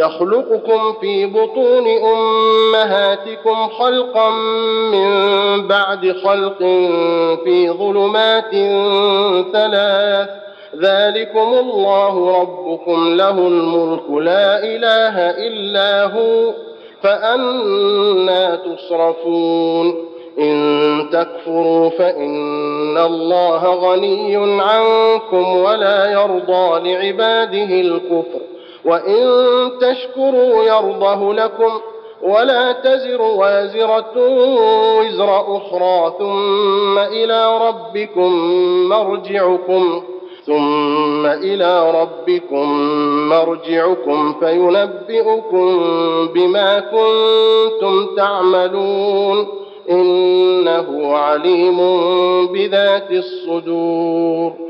يخلقكم في بطون أمهاتكم خلقا من بعد خلق في ظلمات ثلاث. ذلكم الله ربكم له الملك لا إله إلا هو فأنا تصرفون. إن تكفروا فإن الله غني عنكم ولا يرضى لعباده الكفر. وان تشكروا يرضه لكم ولا تزر وازره وزر أخرى ثم إلى ربكم مرجعكم ثم إلى ربكم مرجعكم فينبئكم بما كنتم تعملون انه عليم بذات الصدور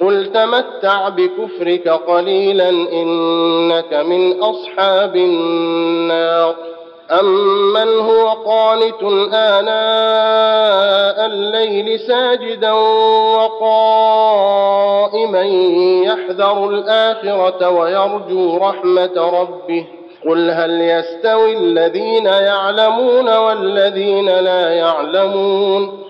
قل تمتع بكفرك قليلا انك من اصحاب النار امن هو قانت اناء الليل ساجدا وقائما يحذر الاخره ويرجو رحمه ربه قل هل يستوي الذين يعلمون والذين لا يعلمون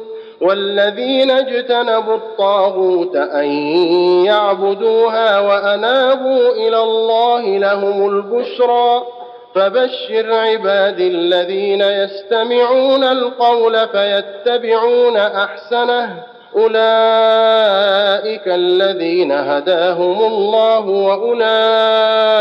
والذين اجتنبوا الطاغوت أن يعبدوها وأنابوا إلى الله لهم البشرى فبشر عبادي الذين يستمعون القول فيتبعون أحسنه أولئك الذين هداهم الله وأولئك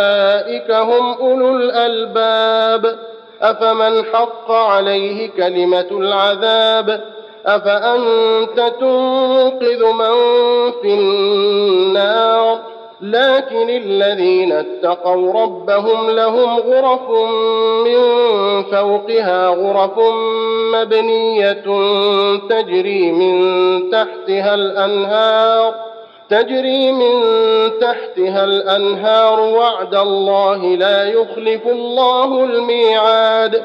هم أولو الألباب أفمن حق عليه كلمة العذاب أفأنت تنقذ من في النار؟ لكن الذين اتقوا ربهم لهم غرف من فوقها غرف مبنية تجري من تحتها الأنهار تجري من تحتها الأنهار وعد الله لا يخلف الله الميعاد.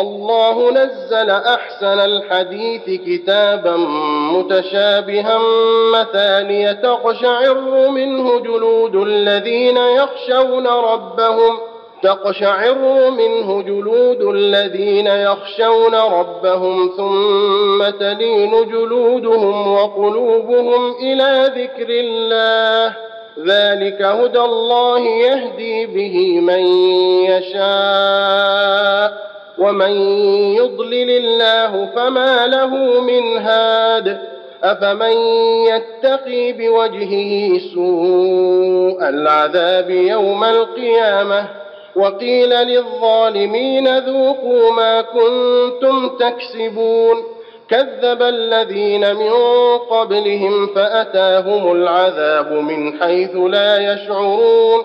الله نزل أحسن الحديث كتابا متشابها مثانية تقشعر منه جلود الذين يخشون ربهم تقشعر منه جلود الذين يخشون ربهم ثم تلين جلودهم وقلوبهم إلى ذكر الله ذلك هدى الله يهدي به من يشاء ومن يضلل الله فما له من هاد أفمن يتقي بوجهه سوء العذاب يوم القيامة وقيل للظالمين ذوقوا ما كنتم تكسبون كذب الذين من قبلهم فأتاهم العذاب من حيث لا يشعرون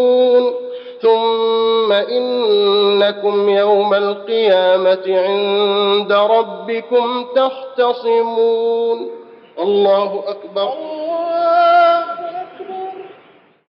ثم إنكم يوم القيامة عند ربكم تختصمون. الله أكبر.